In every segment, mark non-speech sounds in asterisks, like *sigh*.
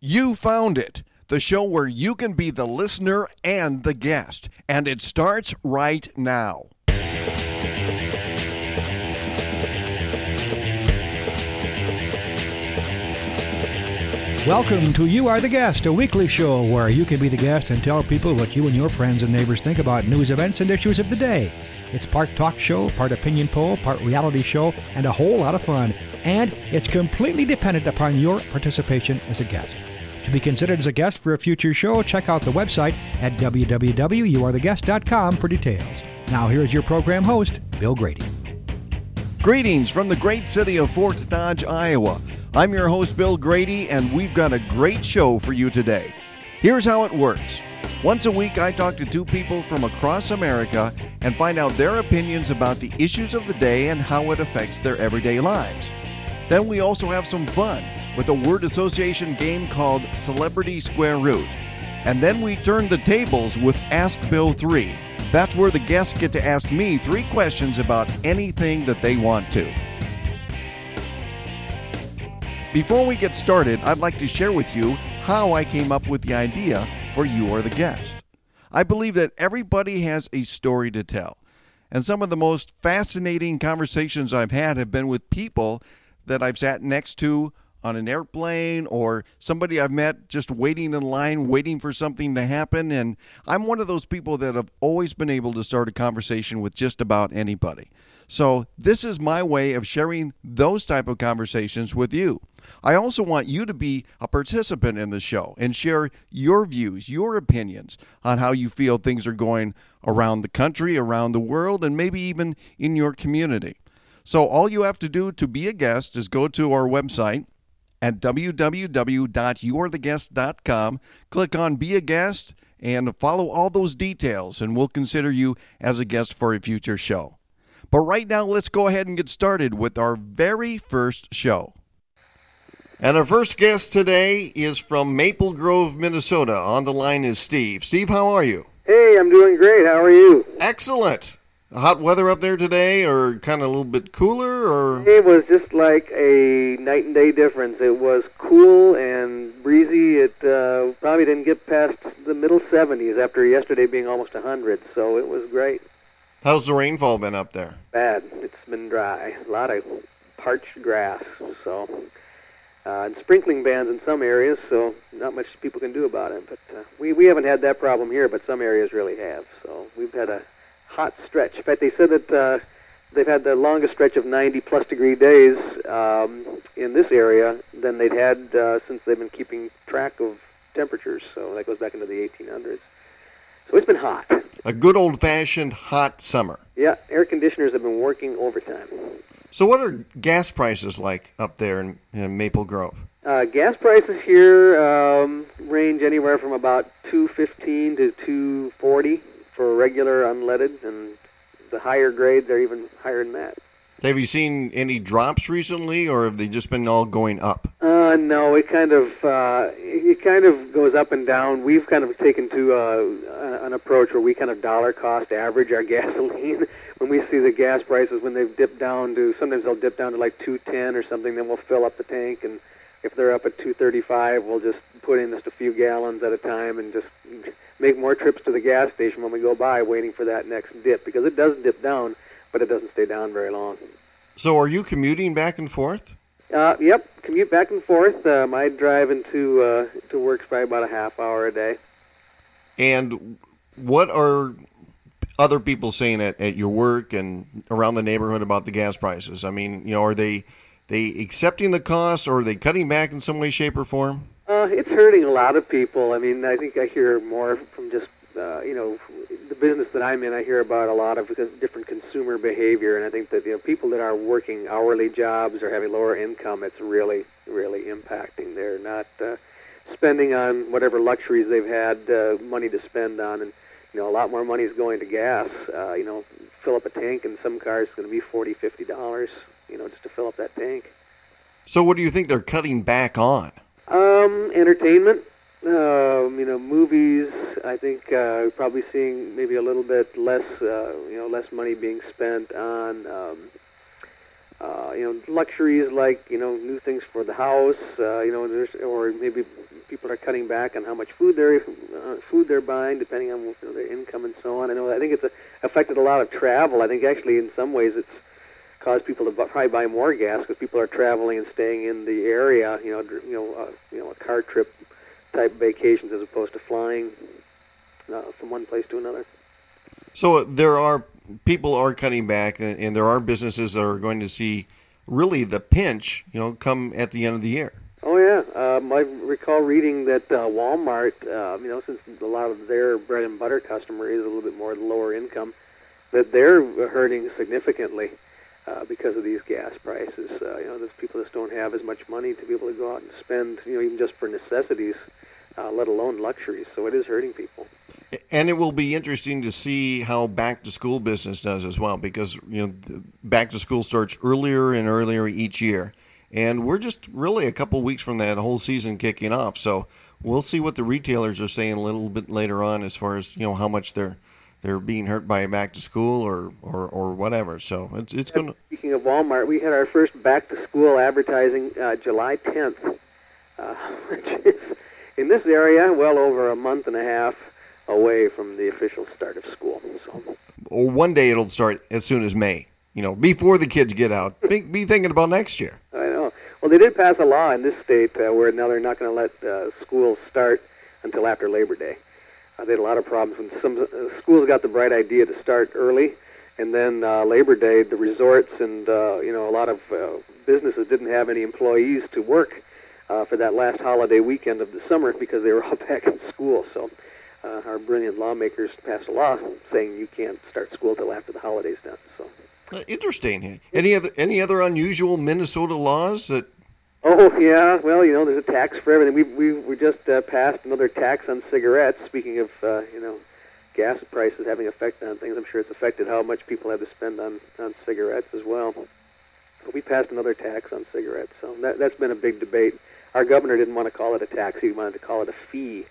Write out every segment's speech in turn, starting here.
You found it. The show where you can be the listener and the guest. And it starts right now. Welcome to You Are the Guest, a weekly show where you can be the guest and tell people what you and your friends and neighbors think about news, events, and issues of the day. It's part talk show, part opinion poll, part reality show, and a whole lot of fun. And it's completely dependent upon your participation as a guest. To be considered as a guest for a future show, check out the website at www.youaretheguest.com for details. Now, here's your program host, Bill Grady. Greetings from the great city of Fort Dodge, Iowa. I'm your host, Bill Grady, and we've got a great show for you today. Here's how it works once a week, I talk to two people from across America and find out their opinions about the issues of the day and how it affects their everyday lives. Then we also have some fun with a word association game called Celebrity Square Root. And then we turn the tables with Ask Bill 3. That's where the guests get to ask me three questions about anything that they want to. Before we get started, I'd like to share with you how I came up with the idea for You Are the Guest. I believe that everybody has a story to tell. And some of the most fascinating conversations I've had have been with people that I've sat next to on an airplane or somebody I've met just waiting in line, waiting for something to happen. And I'm one of those people that have always been able to start a conversation with just about anybody. So this is my way of sharing those type of conversations with you. I also want you to be a participant in the show and share your views, your opinions on how you feel things are going around the country, around the world, and maybe even in your community. So all you have to do to be a guest is go to our website at www.youaretheguest.com, click on Be a Guest, and follow all those details, and we'll consider you as a guest for a future show. But right now, let's go ahead and get started with our very first show. And our first guest today is from Maple Grove, Minnesota. On the line is Steve. Steve, how are you? Hey, I'm doing great. How are you? Excellent. Hot weather up there today, or kind of a little bit cooler, or It was just like a night and day difference. It was cool and breezy. It uh, probably didn't get past the middle 70s after yesterday being almost 100, so it was great. how's the rainfall been up there? Bad. It's been dry. A lot of parched grass, so uh, and sprinkling bans in some areas, so not much people can do about it. But uh, we we haven't had that problem here, but some areas really have. So we've had a hot stretch. In fact, they said that uh, they've had the longest stretch of 90 plus degree days um, in this area than they'd had uh, since they've been keeping track of temperatures. So that goes back into the 1800s. So it's been hot. A good old fashioned hot summer. Yeah, air conditioners have been working overtime. So, what are gas prices like up there in, in Maple Grove? Uh, gas prices here um, range anywhere from about 215 to 240 for regular unleaded, and the higher grades are even higher than that. Have you seen any drops recently, or have they just been all going up? Uh, no, it kind of uh, it kind of goes up and down. We've kind of taken to uh, an approach where we kind of dollar cost average our *laughs* gasoline. when we see the gas prices when they've dipped down to sometimes they'll dip down to like 210 or something, then we'll fill up the tank, and if they're up at 235, we'll just put in just a few gallons at a time and just make more trips to the gas station when we go by, waiting for that next dip because it does dip down, but it doesn't stay down very long. So, are you commuting back and forth? Uh, yep, commute back and forth. Um, I drive into uh, to work probably about a half hour a day. And what are other people saying at, at your work and around the neighborhood about the gas prices? I mean, you know, are they they accepting the costs or are they cutting back in some way, shape, or form? Uh, it's hurting a lot of people. I mean, I think I hear more from just uh, you know the business that I'm in. I hear about a lot of different consumer behavior, and I think that you know people that are working hourly jobs or having lower income, it's really really impacting. They're not uh, spending on whatever luxuries they've had uh, money to spend on, and you know a lot more money is going to gas. Uh, you know, fill up a tank in some cars is going to be forty, fifty dollars. You know, just to fill up that tank. So, what do you think they're cutting back on? Um, entertainment. Um, you know, movies. I think uh, probably seeing maybe a little bit less, uh, you know, less money being spent on um, uh, you know, luxuries like you know new things for the house, uh, you know, there's, or maybe people are cutting back on how much food they're uh, food they're buying, depending on you know, their income and so on. I know I think it's a, affected a lot of travel. I think actually in some ways it's caused people to bu- probably buy more gas because people are traveling and staying in the area. You know, you know, uh, you know, a car trip type vacations as opposed to flying uh, from one place to another. So there are people are cutting back, and, and there are businesses that are going to see really the pinch, you know, come at the end of the year. Oh yeah, um, I recall reading that uh, Walmart, uh, you know, since a lot of their bread and butter customer is a little bit more lower income, that they're hurting significantly uh, because of these gas prices. Uh, you know, those people just don't have as much money to be able to go out and spend, you know, even just for necessities, uh, let alone luxuries. So it is hurting people. And it will be interesting to see how back to school business does as well, because you know, back to school starts earlier and earlier each year, and we're just really a couple weeks from that whole season kicking off. So we'll see what the retailers are saying a little bit later on, as far as you know how much they're they're being hurt by back to school or, or, or whatever. So it's it's going to. Speaking of Walmart, we had our first back to school advertising uh, July 10th, uh, *laughs* which is in this area well over a month and a half away from the official start of school. So Or one day it'll start as soon as May. You know, before the kids get out. *laughs* Be, be thinking about next year. I know. Well, they did pass a law in this state uh, where now they're not going to let uh, schools start until after Labor Day. Uh, they had a lot of problems when some uh, schools got the bright idea to start early, and then uh, Labor Day, the resorts and uh, you know a lot of uh, businesses didn't have any employees to work uh, for that last holiday weekend of the summer because they were all *laughs* back in school. So uh, our brilliant lawmakers passed a law saying you can't start school till after the holidays done. So. Uh, interesting. Any other any other unusual Minnesota laws that Oh yeah, well you know there's a tax for everything. We we we just uh, passed another tax on cigarettes. Speaking of uh, you know gas prices having effect on things, I'm sure it's affected how much people have to spend on on cigarettes as well. But we passed another tax on cigarettes, so that that's been a big debate. Our governor didn't want to call it a tax; he wanted to call it a fee.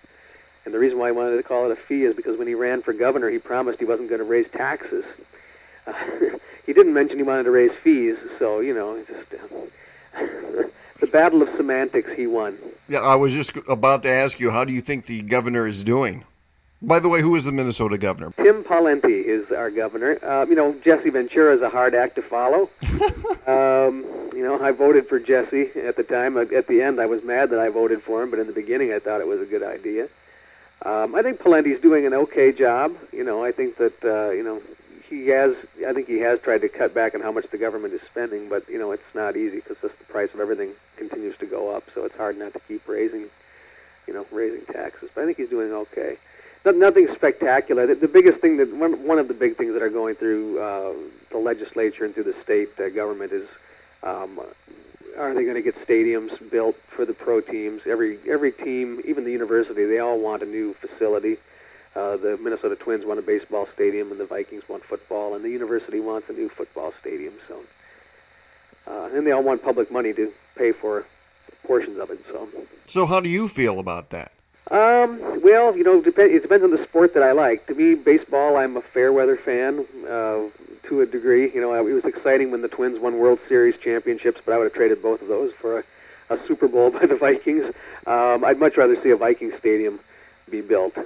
And the reason why he wanted to call it a fee is because when he ran for governor, he promised he wasn't going to raise taxes. Uh, *laughs* he didn't mention he wanted to raise fees, so you know, just uh, *laughs* the battle of semantics. He won. Yeah, I was just about to ask you, how do you think the governor is doing? By the way, who is the Minnesota governor? Tim Pawlenty is our governor. Uh, you know, Jesse Ventura is a hard act to follow. *laughs* um, you know, I voted for Jesse at the time. At the end, I was mad that I voted for him, but in the beginning, I thought it was a good idea. Um, I think Pawlenty's doing an okay job. You know, I think that uh, you know he has. I think he has tried to cut back on how much the government is spending, but you know, it's not easy because just the price of everything continues to go up. So it's hard not to keep raising, you know, raising taxes. But I think he's doing okay. Not, nothing spectacular. The, the biggest thing that one, one of the big things that are going through uh, the legislature and through the state uh, government is um, are they going to get stadiums built for the pro teams? Every every team, even the university, they all want a new facility. Uh, the Minnesota Twins want a baseball stadium, and the Vikings want football, and the university wants a new football stadium. So, uh, and they all want public money to pay for portions of it. So, So, how do you feel about that? um, well, you know, dep- it depends on the sport that I like. To me, baseball, I'm a fair weather fan uh, to a degree. You know, it was exciting when the Twins won World Series championships, but I would have traded both of those for a, a Super Bowl *laughs* by the Vikings. Um, I'd much rather see a Viking stadium be built. Uh,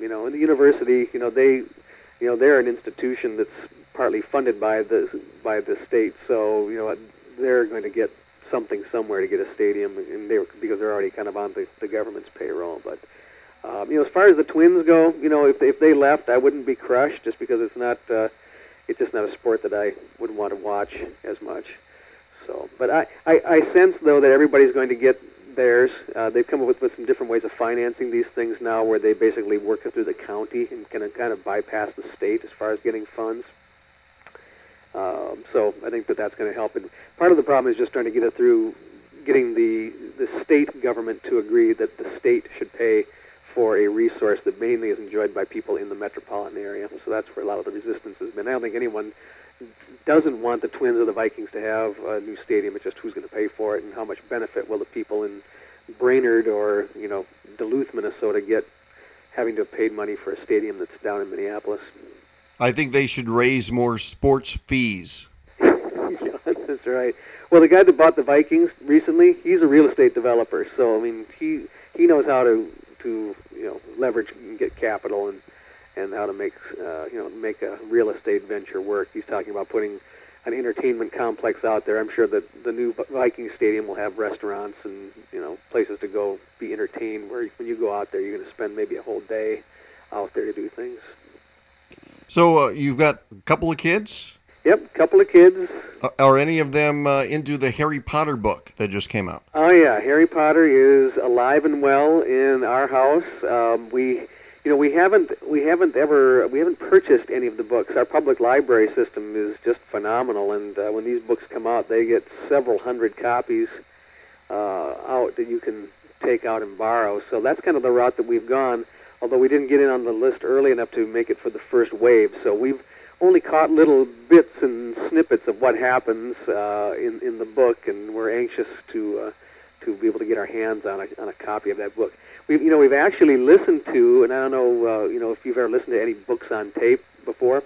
you know, and the university, you know, they, you know, they're an institution that's partly funded by the by the state, so you know, they're going to get something somewhere to get a stadium, and they because they're already kind of on the, the government's payroll. But um, you know, as far as the Twins go, you know, if if they left, I wouldn't be crushed just because it's not uh, it's just not a sport that I would want to watch as much. So, but I, I, I sense though that everybody's going to get theirs. Uh, they've come up with, with some different ways of financing these things now, where they basically work it through the county and kind of kind of bypass the state as far as getting funds. Um, so I think that that's going to help. And part of the problem is just trying to get it through, getting the the state government to agree that the state should pay for a resource that mainly is enjoyed by people in the metropolitan area. So that's where a lot of the resistance has been. I don't think anyone doesn't want the Twins or the Vikings to have a new stadium. It's just who's going to pay for it and how much benefit will the people in Brainerd or you know Duluth, Minnesota, get having to have paid money for a stadium that's down in Minneapolis. I think they should raise more sports fees. *laughs* yeah, That's right. Well, the guy that bought the Vikings recently, he's a real estate developer. So I mean, he he knows how to to you know leverage and get capital and and how to make uh, you know make a real estate venture work. He's talking about putting an entertainment complex out there. I'm sure that the new Viking Stadium will have restaurants and you know places to go be entertained. Where when you go out there, you're going to spend maybe a whole day out there to do things. So uh, you've got a couple of kids. Yep, couple of kids. Uh, are any of them uh, into the Harry Potter book that just came out? Oh yeah, Harry Potter is alive and well in our house. Um, we, you know, we haven't we haven't ever we haven't purchased any of the books. Our public library system is just phenomenal, and uh, when these books come out, they get several hundred copies uh, out that you can take out and borrow. So that's kind of the route that we've gone. Although we didn't get in on the list early enough to make it for the first wave, so we've only caught little bits and snippets of what happens uh, in in the book, and we're anxious to uh, to be able to get our hands on a on a copy of that book. We've you know we've actually listened to, and I don't know uh, you know if you've ever listened to any books on tape before,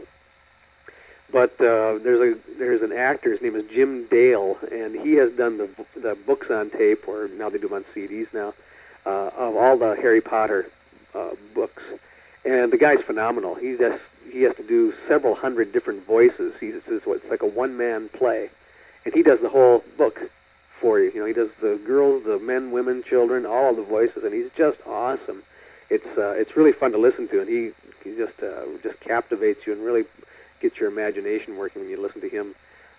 but uh, there's a there's an actor. His name is Jim Dale, and he has done the the books on tape, or now they do them on CDs now, uh, of all the Harry Potter uh, books. And the guy's phenomenal. He just he has to do several hundred different voices. He's it's like a one man play, and he does the whole book for you. You know, he does the girls, the men, women, children, all of the voices, and he's just awesome. It's uh, it's really fun to listen to, and he he just uh, just captivates you and really gets your imagination working when you listen to him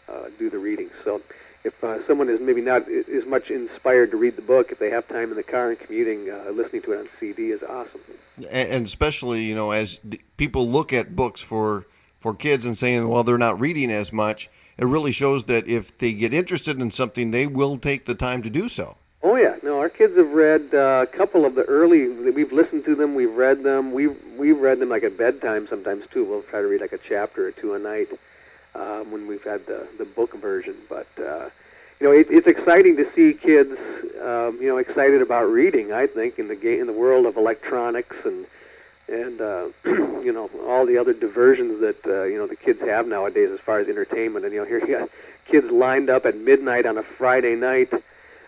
uh, do the reading. So if uh, someone is maybe not as much inspired to read the book, if they have time in the car and commuting, uh, listening to it on CD is awesome. And especially, you know, as people look at books for for kids and saying, well, they're not reading as much, it really shows that if they get interested in something, they will take the time to do so. Oh yeah, no, our kids have read uh, a couple of the early. We've listened to them, we've read them, we've we've read them like at bedtime sometimes too. We'll try to read like a chapter or two a night um, when we've had the the book version. But uh, you know, it, it's exciting to see kids, um, you know, excited about reading. I think in the game in the world of electronics and and uh, *clears throat* you know all the other diversions that uh, you know the kids have nowadays as far as entertainment. And you know, here you got kids lined up at midnight on a Friday night.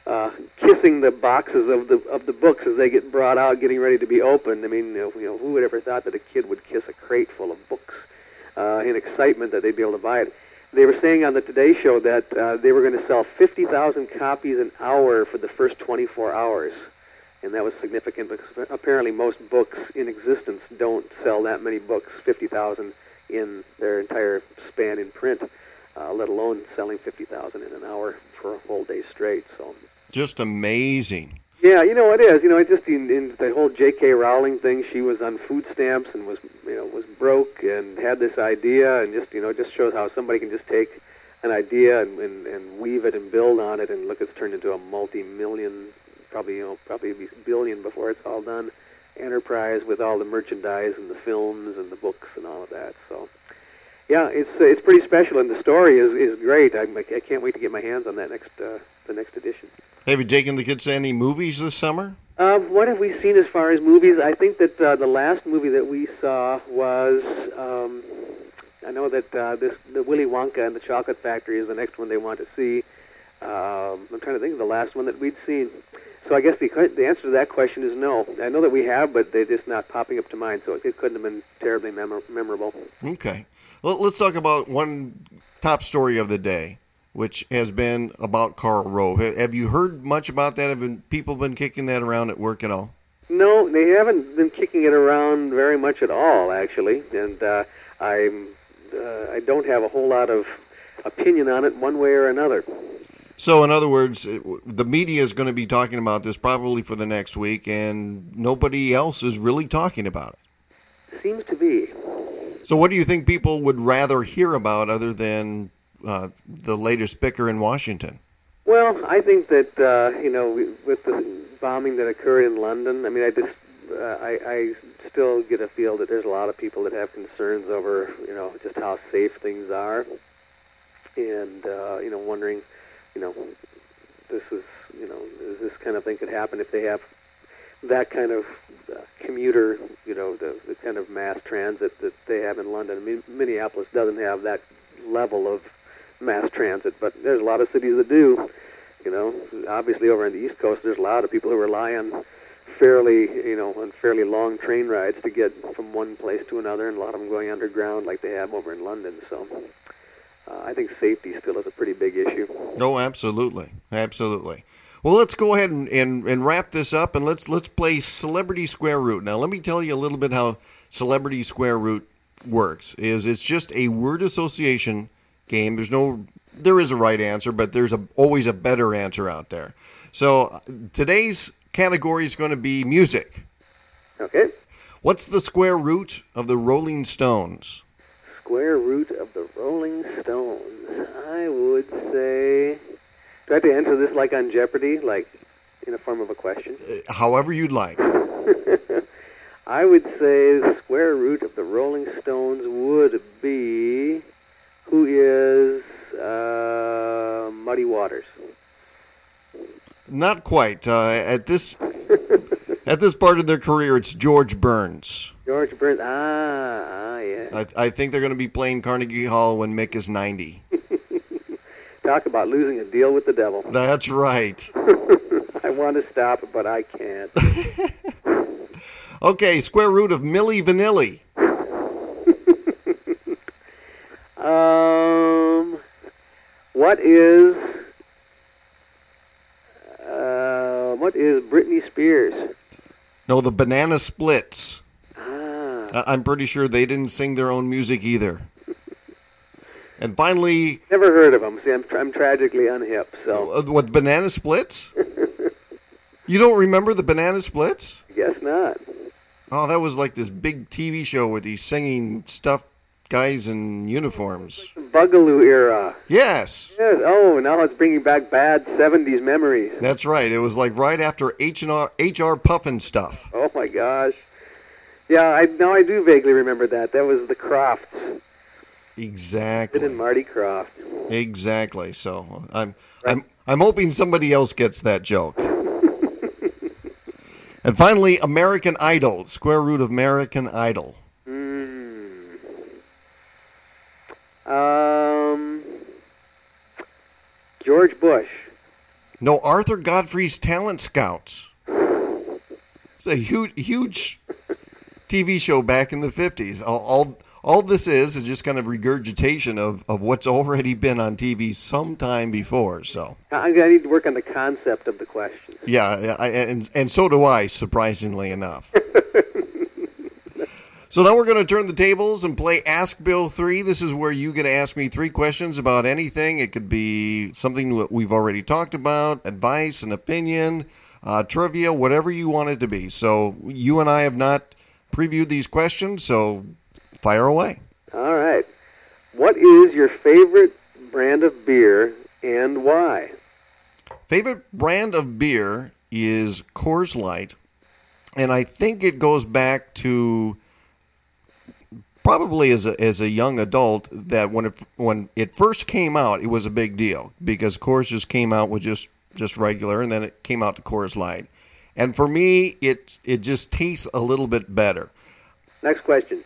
Uh, kissing the boxes of the of the books as they get brought out, getting ready to be opened. I mean, you know, who would ever thought that a kid would kiss a crate full of books uh, in excitement that they'd be able to buy it? They were saying on the Today Show that uh, they were going to sell 50,000 copies an hour for the first 24 hours, and that was significant because apparently most books in existence don't sell that many books, 50,000 in their entire span in print, uh, let alone selling 50,000 in an hour for a whole day straight. So just amazing. Yeah, you know it is. You know, it just in, in the whole J.K. Rowling thing. She was on food stamps and was, you know, was broke and had this idea, and just, you know, it just shows how somebody can just take an idea and, and, and weave it and build on it, and look, it's turned into a multi-million, probably, you know, probably a billion before it's all done, enterprise with all the merchandise and the films and the books and all of that. So, yeah, it's it's pretty special, and the story is is great. I, I can't wait to get my hands on that next uh, the next edition. Have you taken the kids to any movies this summer? Uh, what have we seen as far as movies? I think that uh, the last movie that we saw was. Um, I know that uh, this the Willy Wonka and the Chocolate Factory is the next one they want to see. Um, I'm trying to think of the last one that we'd seen. So I guess the the answer to that question is no. I know that we have, but they're just not popping up to mind. So it couldn't have been terribly memor- memorable. Okay, well, let's talk about one top story of the day which has been about Karl Rove. Have you heard much about that? Have been, people been kicking that around at work at all? No, they haven't been kicking it around very much at all, actually. And uh, I'm uh, I don't have a whole lot of opinion on it one way or another. So, in other words, the media is going to be talking about this probably for the next week, and nobody else is really talking about it. Seems to be. So, what do you think people would rather hear about other than uh, the latest bicker in Washington? Well, I think that uh, you know, with the bombing that occurred in London, I mean, I just uh, I, I still get a feel that there's a lot of people that have concerns over you know just how safe things are, and uh, you know, wondering, you know, this is you know, this kind of thing could happen if they have that kind of uh, commuter, you know, the, the kind of mass transit that they have in London. I mean, Minneapolis doesn't have that level of mass transit, but there's a lot of cities that do. You know, obviously over on the East Coast, there's a lot of people who rely on fairly, you know, on fairly long train rides to get from one place to another, and a lot of them going underground like they have over in London. So, uh, I think safety still is a pretty big issue. Oh, absolutely, absolutely. Well, let's go ahead and, and, and wrap this up, and let's let's play Celebrity Square Root. Now, let me tell you a little bit how Celebrity Square Root works. Is it's just a word association game. There's no there is a right answer, but there's a, always a better answer out there. So today's category is going to be music. Okay. What's the square root of the Rolling Stones? Square root of the Rolling Stones. I would say. Do I have to answer this like on Jeopardy, like in a form of a question? Uh, however you'd like. *laughs* I would say the square root of the Rolling Stones would be who is uh, Muddy Waters. Not quite. Uh, at this at this part of their career, it's George Burns. George Burns. Ah, ah, yeah. I, I think they're going to be playing Carnegie Hall when Mick is ninety. *laughs* Talk about losing a deal with the devil. *laughs* That's right. *laughs* I want to stop, but I can't. okay, square root of Milli Vanilli. um, what is uh, what is Britney Spears? No, the Banana Splits. I- I'm pretty sure they didn't sing their own music either. And finally, never heard of them. See, I'm, I'm tragically unhip. So uh, what Banana Splits? *laughs* you don't remember the Banana Splits? I guess not. Oh, that was like this big TV show with these singing stuff guys in uniforms. Bugaloo era. Yes, Yes. Oh, now it's bringing back bad '70s memories. that's right. It was like right after H and R, HR Pufnstuf. Oh my gosh. Yeah, I now I do vaguely remember that. That was the Kroffts. Sid and Exactly. Marty Krofft. Exactly. So I'm I'm I'm hoping somebody else gets that joke. *laughs* and finally, American Idol. Square root of American Idol. Mm. Um, George Bush. No, Arthur Godfrey's Talent Scouts. It's a huge, huge TV show back in the fifties. All, all, all this is is just kind of regurgitation of, of what's already been on TV sometime before. So, I, I need to work on the concept of the question. yeah, I, and and so do I. Surprisingly enough. *laughs* So now we're going to turn the tables and play Ask Bill 3. This is where you get to ask me three questions about anything. It could be something that we've already talked about, advice, an opinion, uh, trivia, whatever you want it to be. So you and I have not previewed these questions, so fire away. All right. What is your favorite brand of beer and why? Favorite brand of beer is Coors Light, and I think it goes back to probably as a, as a young adult that when it when it first came out, it was a big deal because Coors just came out with just just regular, and then it came out to Coors Light, and for me, it it just tastes a little bit better. Next question.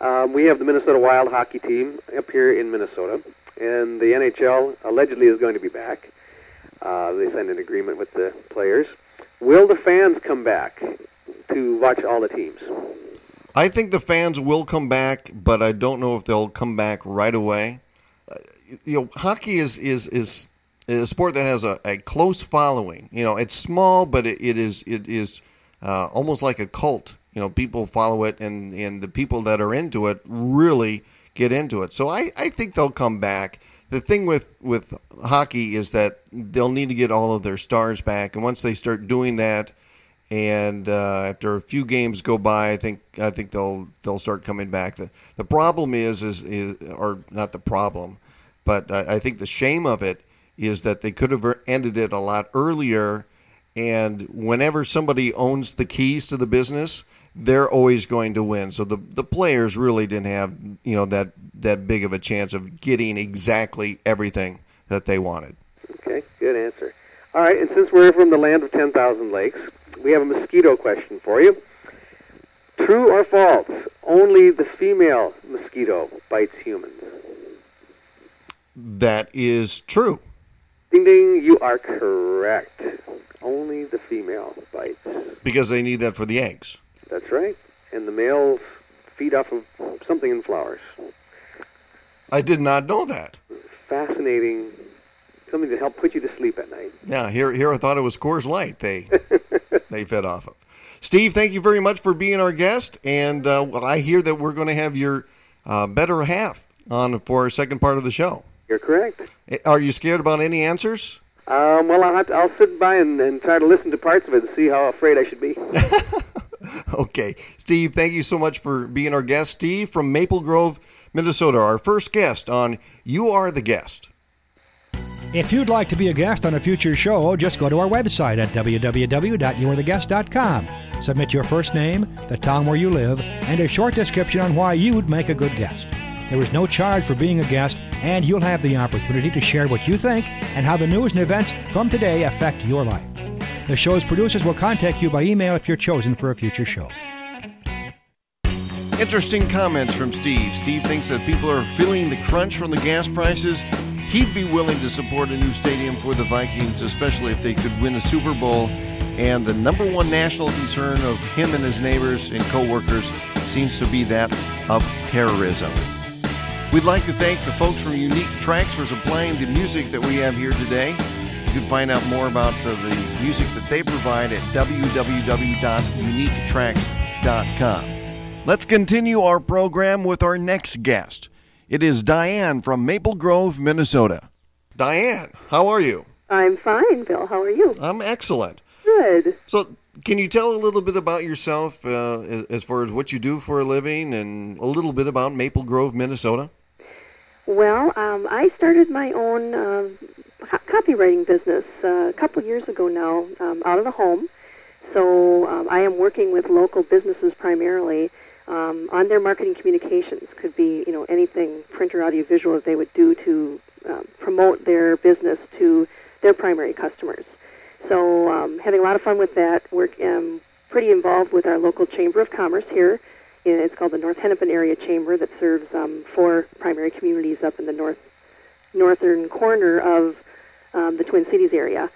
Um, we have the Minnesota Wild hockey team up here in Minnesota, and the NHL allegedly is going to be back. Uh, they signed an agreement with the players. Will the fans come back to watch all the teams? I think the fans will come back, but I don't know if they'll come back right away. Uh, you know, hockey is is is, is a sport that has a, a close following. You know, it's small, but it, it is it is uh, almost like a cult. You know, people follow it, and and the people that are into it really get into it. So I I think they'll come back. The thing with with hockey is that they'll need to get all of their stars back, and once they start doing that and uh, after a few games go by, I think I think they'll they'll start coming back. the The problem is is, is or not the problem, but I, I think the shame of it is that they could have ended it a lot earlier. And whenever somebody owns the keys to the business, they're always going to win. So the the players really didn't have you know that that big of a chance of getting exactly everything that they wanted. Okay, good answer. All right, and since we're from the land of 10,000 lakes, we have a mosquito question for you. True or false? Only the female mosquito bites humans. that is true. Ding ding, you are correct. Only the female bites. Because they need that for the eggs. That's right. And the males feed off of something in flowers. I did not know that. Fascinating. Something to help put you to sleep at night. Yeah, here here I thought it was Coors Light they *laughs* they fed off of. Steve, thank you very much for being our guest, and uh, I hear that we're going to have your uh, better half on for our second part of the show. You're correct. Eh, Are you scared about any answers? Um, well, I'll, have to, I'll sit by and, and try to listen to parts of it and see how afraid I should be. *laughs* Okay, Steve, thank you so much for being our guest. Steve from Maple Grove, Minnesota, our first guest on You Are the Guest. If you'd like to be a guest on a future show, just go to our website at www.youaretheguest.com. Submit your first name, the town where you live, and a short description on why you would make a good guest. There is no charge for being a guest, and you'll have the opportunity to share what you think and how the news and events from today affect your life. The show's producers will contact you by email if you're chosen for a future show. Interesting comments from Steve. Steve thinks that people are feeling the crunch from the gas prices. He'd be willing to support a new stadium for the Vikings, especially if they could win a Super Bowl. And the number one national concern of him and his neighbors and coworkers seems to be that of terrorism. We'd like to thank the folks from Unique Tracks for supplying the music that we have here today. You can find out more about uh, the music that they provide at www.uniquetracks.com. Let's continue our program with our next guest. It is Diane from Maple Grove, Minnesota. Diane, how are you? I'm fine, Bill. How are you? I'm excellent. Good. So, can you tell a little bit about yourself uh, as- as far as what you do for a living and a little bit about Maple Grove, Minnesota? Well, um, I started my own ho- copywriting business uh, a couple years ago now, um, out of the home. So um, I am working with local businesses primarily um, on their marketing communications. Could be you know anything print or audio that they would do to um, promote their business to their primary customers. So um, having a lot of fun with that. We're um, pretty involved with our local chamber of commerce here. It's called the North Hennepin Area Chamber that serves um, four primary communities up in the north northern corner of um, the Twin Cities area.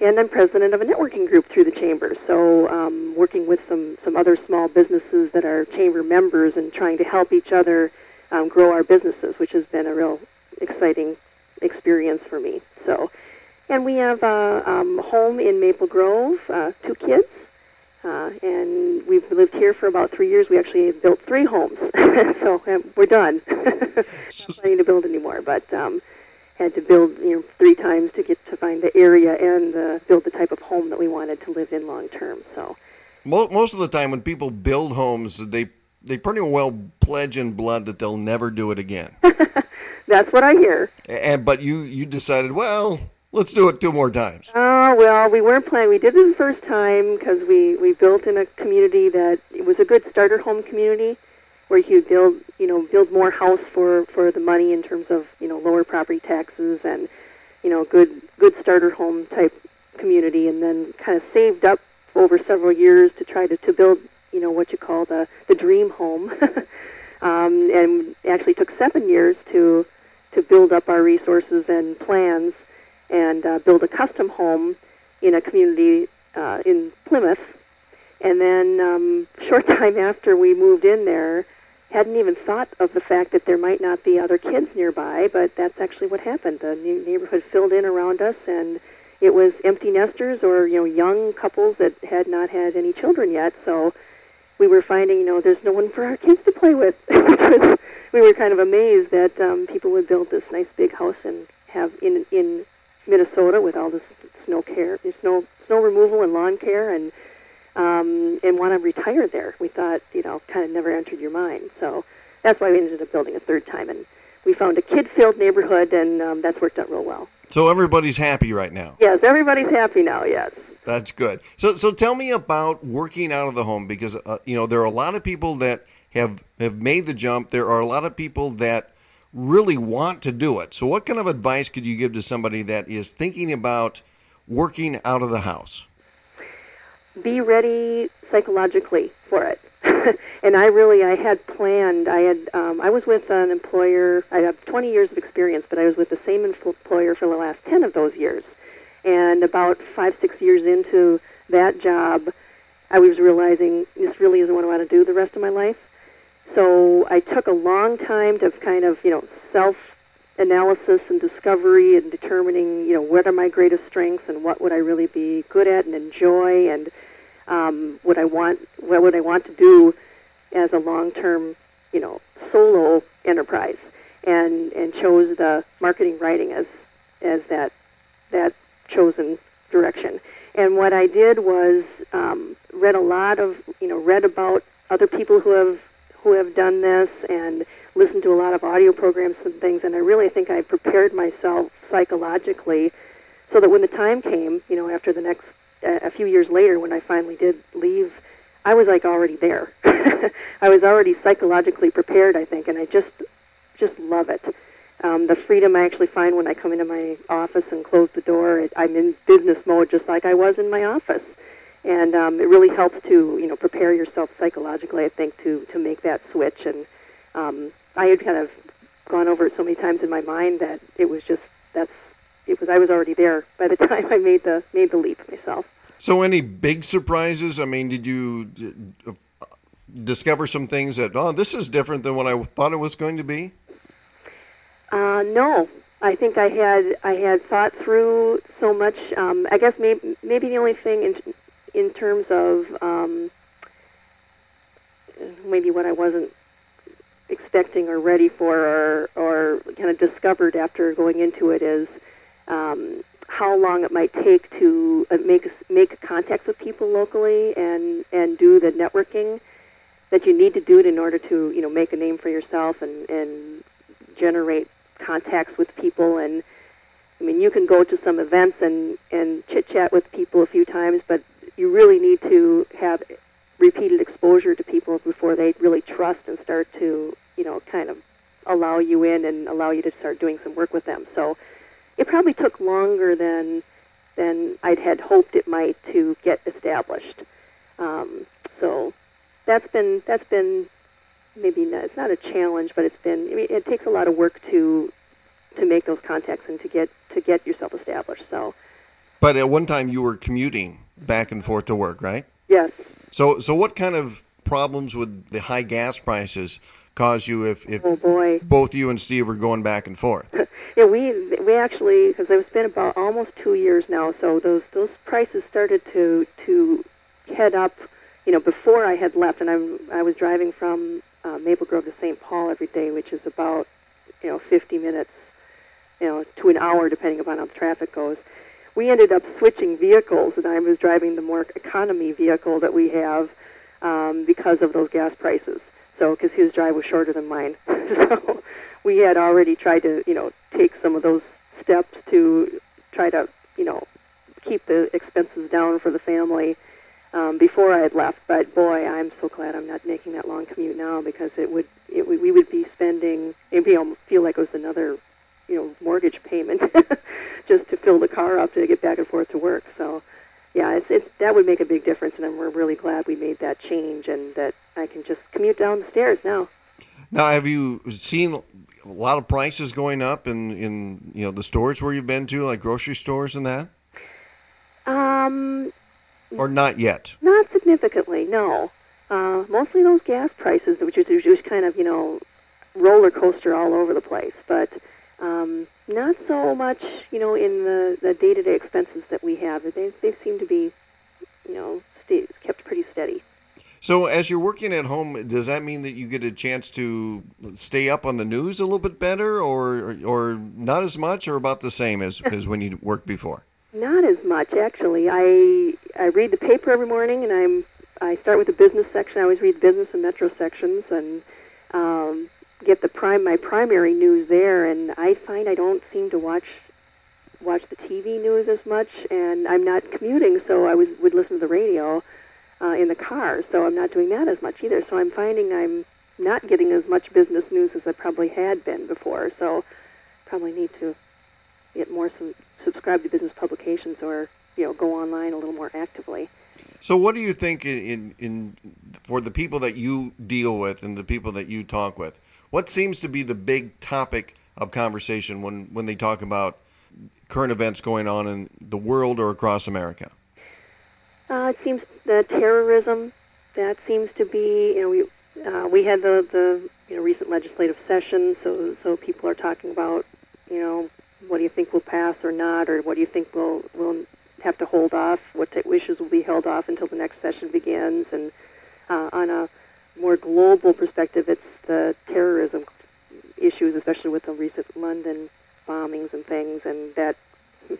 And I'm president of a networking group through the chamber. So um, working with some, some other small businesses that are chamber members and trying to help each other um, grow our businesses, which has been a real exciting experience for me. So, and we have a um, home in Maple Grove, uh, two kids, uh, and we've lived here for about three years. We actually built three homes, *laughs* so um, we're done. *laughs* Not planning to build anymore, but um, had to build you know three times to get to find the area and uh, build the type of home that we wanted to live in long term. So Mo- Most of the time, when people build homes, they they pretty well pledge in blood that they'll never do it again. *laughs* that's what I hear. and but you you decided, well, let's do it two more times. Oh well, we weren't planning. We did it the first time because we we built in a community that was a good starter home community where you build you know build more house for for the money in terms of you know lower property taxes and you know good good starter home type community, and then kind of saved up over several years to try to to build you know what you call the the dream home, *laughs* um, and actually took seven years to to build up our resources and plans and uh, build a custom home in a community uh, in Plymouth. And then, um, *laughs* short time after we moved in there, hadn't even thought of the fact that there might not be other kids nearby, but that's actually what happened. The new neighborhood filled in around us, and it was empty nesters or you know young couples that had not had any children yet. So we were finding, you know, there's no one for our kids to play with. *laughs* We were kind of amazed that um, people would build this nice big house and have in in Minnesota with all this snow care, snow snow removal and lawn care, and um, and want to retire there. We thought, you know, kind of never entered your mind. So that's why we ended up building a third time, and we found a kid-filled neighborhood, and um, that's worked out real well. So everybody's happy right now. Yes, everybody's happy now. Yes. That's good. So so tell me about working out of the home because uh, you know there are a lot of people that have have made the jump. There are a lot of people that really want to do it. So what kind of advice could you give to somebody that is thinking about working out of the house? be ready psychologically for it. *laughs* and I really I had planned. I had um, I was with an employer. I have 20 years of experience, but I was with the same employer for the last 10 of those years. And about five six years into that job, I was realizing this really isn't what I want to do the rest of my life. So I took a long time to kind of you know self analysis and discovery and determining you know what are my greatest strengths and what would I really be good at and enjoy and um, what I want, what would I want to do as a long-term, you know, solo enterprise, and and chose the marketing writing as as that that chosen direction. And what I did was um, read a lot of, you know, read about other people who have who have done this and listened to a lot of audio programs and things. And I really think I prepared myself psychologically so that when the time came, you know, after the next a few years later, when I finally did leave, I was like already there. *laughs* I was already psychologically prepared, I think, and I just just love it. Um, the freedom I actually find when I come into my office and close the door, it, I'm in business mode just like I was in my office, and um, it really helps to you know prepare yourself psychologically. I think to to make that switch, and um, I had kind of gone over it so many times in my mind that it was just that's it was I was already there by the *laughs* time I made the made the leap myself. So, any big surprises? I mean, did you uh, discover some things that oh, this is different than what I thought it was going to be? Uh, no, I think I had I had thought through so much. Um, I guess maybe maybe the only thing in in terms of um, maybe what I wasn't expecting or ready for or or kind of discovered after going into it is um, how long it might take to uh, make make contacts with people locally and and do the networking that you need to do it in order to you know make a name for yourself and and generate contacts with people. And I mean you can go to some events and and chit chat with people a few times but you really need to have repeated exposure to people before they really trust and start to you know kind of allow you in and allow you to start doing some work with them so it probably took longer than than I'd had hoped it might to get established. Um, so that's been that's been maybe not, it's not a challenge, but it's been I mean, it takes a lot of work to to make those contacts and to get to get yourself established. So. But at one time you were commuting back and forth to work, right? Yes. So so what kind of problems would the high gas prices cause you if, if oh both you and Steve were going back and forth? *laughs* yeah, we we actually because it's been about almost two years now, so those those prices started to to head up. You know, before I had left, and I'm I was driving from uh, Maple Grove to St. Paul every day, which is about you know 50 minutes, you know, to an hour depending upon how the traffic goes. We ended up switching vehicles, and I was driving the more economy vehicle that we have um, because of those gas prices. So, because his drive was shorter than mine, *laughs* so we had already tried to, you know, take some of those steps to try to, you know, keep the expenses down for the family um, before I had left. But boy, I'm so glad I'm not making that long commute now because it would, it would, we would be spending. It would be, feel like it was another, you know, mortgage payment *laughs* just to fill the car up to get back and forth to work. So, yeah, it's, it's that would make a big difference, and we're really glad we made that change and that I can just commute down the stairs now. Now, have you seen a lot of prices going up in in you know the stores where you've been to, like grocery stores and that? Um, or not yet. Not significantly, no. Uh, mostly those gas prices, which is just kind of you know roller coaster all over the place, but um, not so much you know in the the day to day expenses that we have. They they seem to be you know stay, kept pretty steady. So, as you're working at home, does that mean that you get a chance to stay up on the news a little bit better, or or not as much, or about the same as, *laughs* as when you worked before? Not as much, actually. I I read the paper every morning, and I'm I start with the business section. I always read business and metro sections, and um, get the prime my primary news there. And I find I don't seem to watch watch the TV news as much, and I'm not commuting, so I was would listen to the radio uh, in the car, so I'm not doing that as much either. So I'm finding I'm not getting as much business news as I probably had been before. So probably need to get more some subscribe to business publications or you know go online a little more actively. So, what do you think in, in for the people that you deal with and the people that you talk with? What seems to be the big topic of conversation when when they talk about current events going on in the world or across America? Uh, it seems the terrorism that seems to be. You know, we uh, we had the the you know recent legislative session, so so people are talking about you know what do you think will pass or not, or what do you think will will have to hold off, what issues will be held off until the next session begins, and uh, on a more global perspective, it's the terrorism issues, especially with the recent London bombings and things, and that *laughs*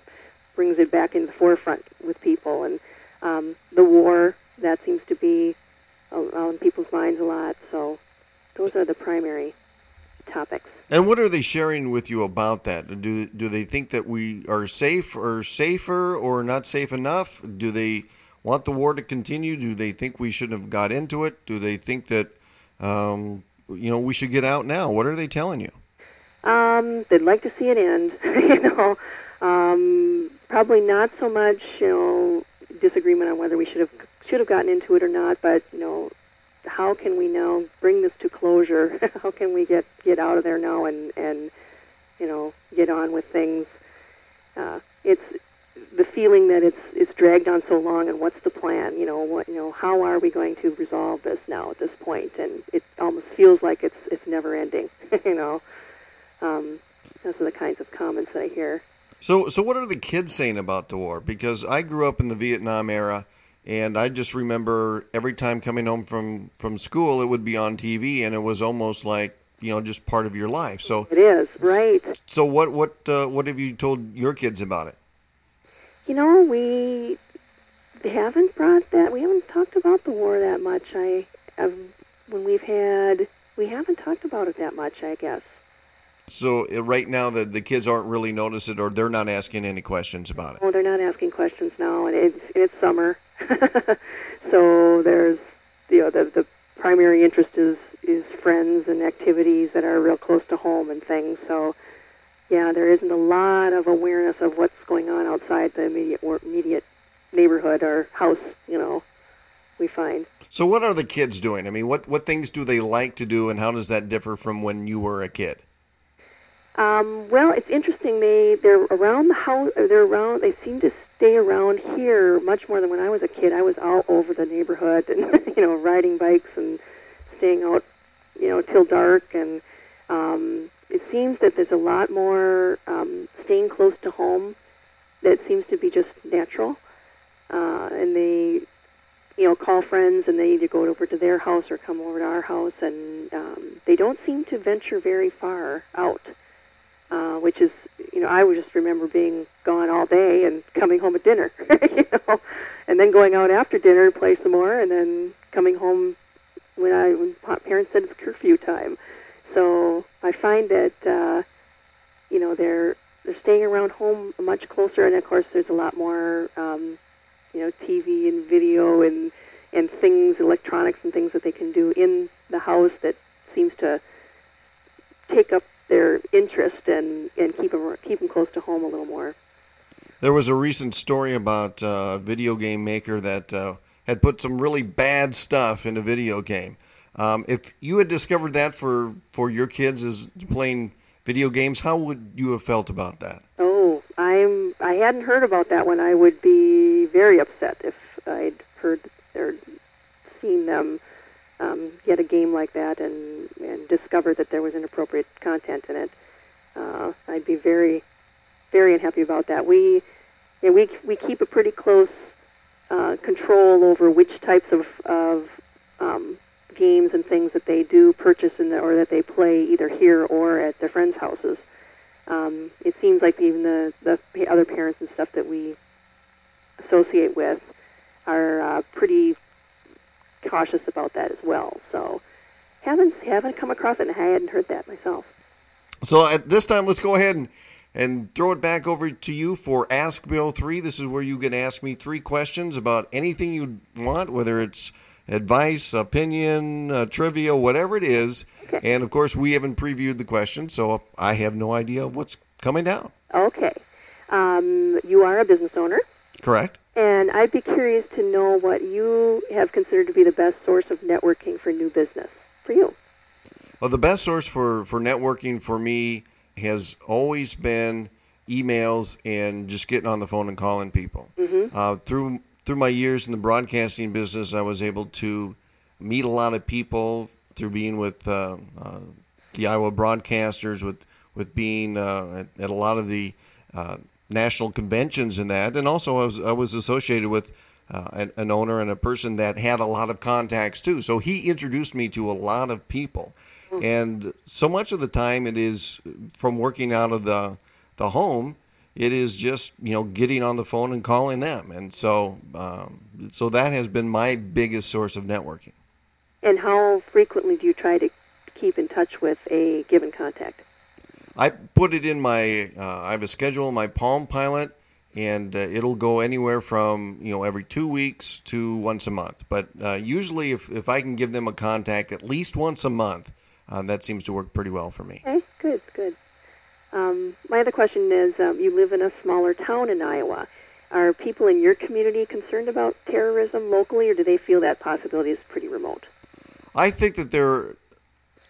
brings it back in the forefront with people. And um, the war that seems to be on people's minds a lot. So those are the primary topics. And what are they sharing with you about that? Do do they think that we are safe or safer or not safe enough? Do they want the war to continue? Do they think we shouldn't have got into it? Do they think that um, you know we should get out now? What are they telling you? Um, they'd like to see it end. *laughs* you know, um, probably not so much you know disagreement on whether we should have should have gotten into it or not, but you know how can we now bring this to closure? *laughs* how can we get get out of there now and and you know get on with things? Uh, it's the feeling that it's it's dragged on so long, and what's the plan? You know what? You know how are we going to resolve this now at this point? And it almost feels like it's it's never ending. *laughs* you know, um, those are the kinds of comments I hear. So so what are the kids saying about the war? Because I grew up in the Vietnam era and I just remember every time coming home from from school, it would be on TV, and it was almost like you know just part of your life. So it is right. So what what uh, what have you told your kids about it? You know, we haven't brought that. We haven't talked about the war that much. I I've, when we've had we haven't talked about it that much. I guess. So uh, right now, the the kids aren't really notice it, or they're not asking any questions about it. Oh, they're not asking questions now, and it's it's summer. *laughs* so there's you know the the primary interest is is friends and activities that are real close to home and things. So yeah, there isn't a lot of awareness of what's going on outside the immediate or immediate neighborhood or house. You know, we find. So what are the kids doing? I mean, what what things do they like to do, and how does that differ from when you were a kid? Um, well, it's interesting. They they're around the house. They're around. They seem to stay around here much more than when I was a kid. I was all over the neighborhood and *laughs* you know riding bikes and staying out you know till dark. And um, it seems that there's a lot more um, staying close to home that seems to be just natural. Uh, and they you know call friends and they either go over to their house or come over to our house. And um, they don't seem to venture very far out uh, which is you know, I would just remember being gone all day and coming home at dinner, *laughs* you know, and then going out after dinner to play some more, and then coming home when I when parents said it's curfew time. So I find that uh, you know they're they're staying around home much closer, and of course there's a lot more um, you know TV and video and and things, electronics and things that they can do in the house that seems to take up their interest and, and keep them keep them close to home a little more. There was a recent story about a video game maker that uh, had put some really bad stuff in a video game. Um, if you had discovered that for, for your kids as playing video games, how would you have felt about that? Oh, I'm I hadn't heard about that one. I would be very upset if I'd heard or seen them um, get a game like that and, and discover that there was inappropriate content in it, uh, I'd be very, very unhappy about that. We, you know, we we keep a pretty close uh, control over which types of of um, games and things that they do purchase in the, or that they play either here or at their friends' houses. Um, it seems like even the the other parents and stuff that we associate with are uh, pretty cautious about that as well. So haven't haven't come across it, and I hadn't heard that myself. So at this time, let's go ahead and and throw it back over to you for Ask Bill three. This is where you can ask me three questions about anything you want, whether it's advice, opinion, uh, trivia, whatever it is. Okay. And of course, we haven't previewed the question, so I have no idea what's coming down. Okay. Um, you are a business owner. Correct. And I'd be curious to know what you have considered to be the best source of networking for new business for you. Well, the best source for, for networking for me has always been emails and just getting on the phone and calling people. Mm-hmm. Uh, through through my years in the broadcasting business, I was able to meet a lot of people through being with uh, uh, the Iowa broadcasters, with with being uh, at, at, a lot of the uh, national conventions and that, and also I was I was associated with. Uh, an, an, owner and a person that had a lot of contacts too. So he introduced me to a lot of people. Mm-hmm. And so much of the time it is from working out of the the home, it is just you know getting on the phone and calling them, and so um, so that has been my biggest source of networking. And how frequently do you try to keep in touch with a given contact? I put it in my uh, I have a schedule in my Palm Pilot, and uh, it'll go anywhere from you know every two weeks to once a month. But uh, usually, if if I can give them a contact at least once a month, uh, that seems to work pretty well for me. Okay, good, good. Um, my other question is um, you live in a smaller town in Iowa. Are people in your community concerned about terrorism locally, or do they feel that possibility is pretty remote? I think that they're,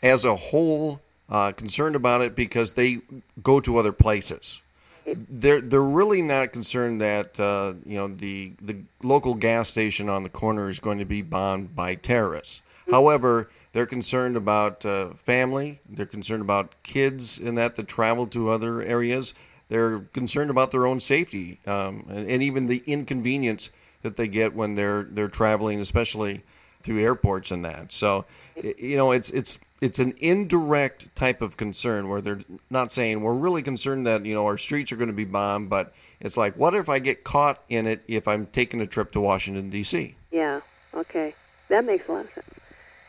as a whole, uh, concerned about it because they go to other places. They're they're really not concerned that uh, you know the the local gas station on the corner is going to be bombed by terrorists. Mm-hmm. However, they're concerned about uh, family. They're concerned about kids in that that travel to other areas. They're concerned about their own safety um, and, and, even the inconvenience that they get when they're they're traveling, especially through airports and that. So, you know, it's it's it's an indirect type of concern where they're not saying we're really concerned that you know our streets are going to be bombed, but it's like, what if I get caught in it if I'm taking a trip to Washington D.C. Yeah. Okay, that makes a lot of sense.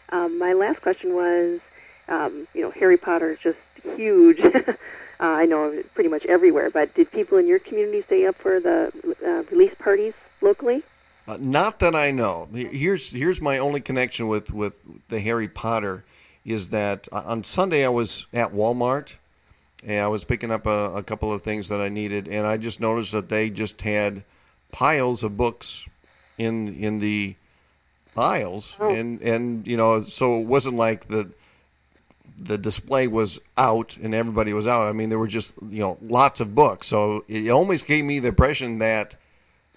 Um, my last question was, um, you know, Harry Potter is just huge. *laughs* uh, I know pretty much everywhere, but did people in your community stay up for the uh, release parties locally? Uh, not that I know. Here's here's my only connection with with the Harry Potter is that uh, on Sunday I was at Walmart and I was picking up a, a couple of things that I needed, and I just noticed that they just had piles of books in in the aisles, oh. and and you know, so it wasn't like the the display was out and everybody was out. I mean, there were just you know lots of books, so it almost gave me the impression that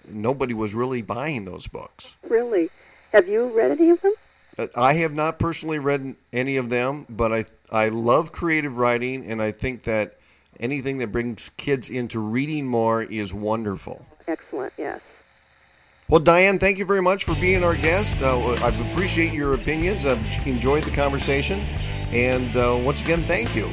nobody was really buying those books. Really, have you read any of them? Uh, I have not personally read any of them, but I I love creative writing, and I think that anything that brings kids into reading more is wonderful. Excellent. Yes. Well, Diane, thank you very much for being our guest. Uh, I appreciate your opinions. I've enjoyed the conversation. And uh, once again, thank you.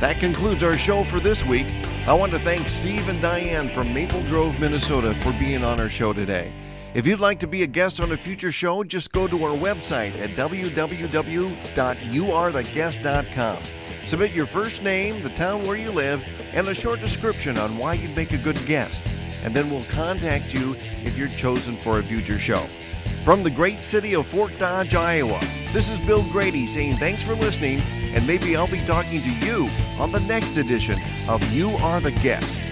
That concludes our show for this week. I want to thank Steve and Diane from Maple Grove, Minnesota for being on our show today. If you'd like to be a guest on a future show, just go to our website at www.youaretheguest.com. Submit your first name, the town where you live, and a short description on why you'd make a good guest. And then we'll contact you if you're chosen for a future show. From the great city of Fort Dodge, Iowa, this is Bill Grady saying thanks for listening, and maybe I'll be talking to you on the next edition of You Are the Guest.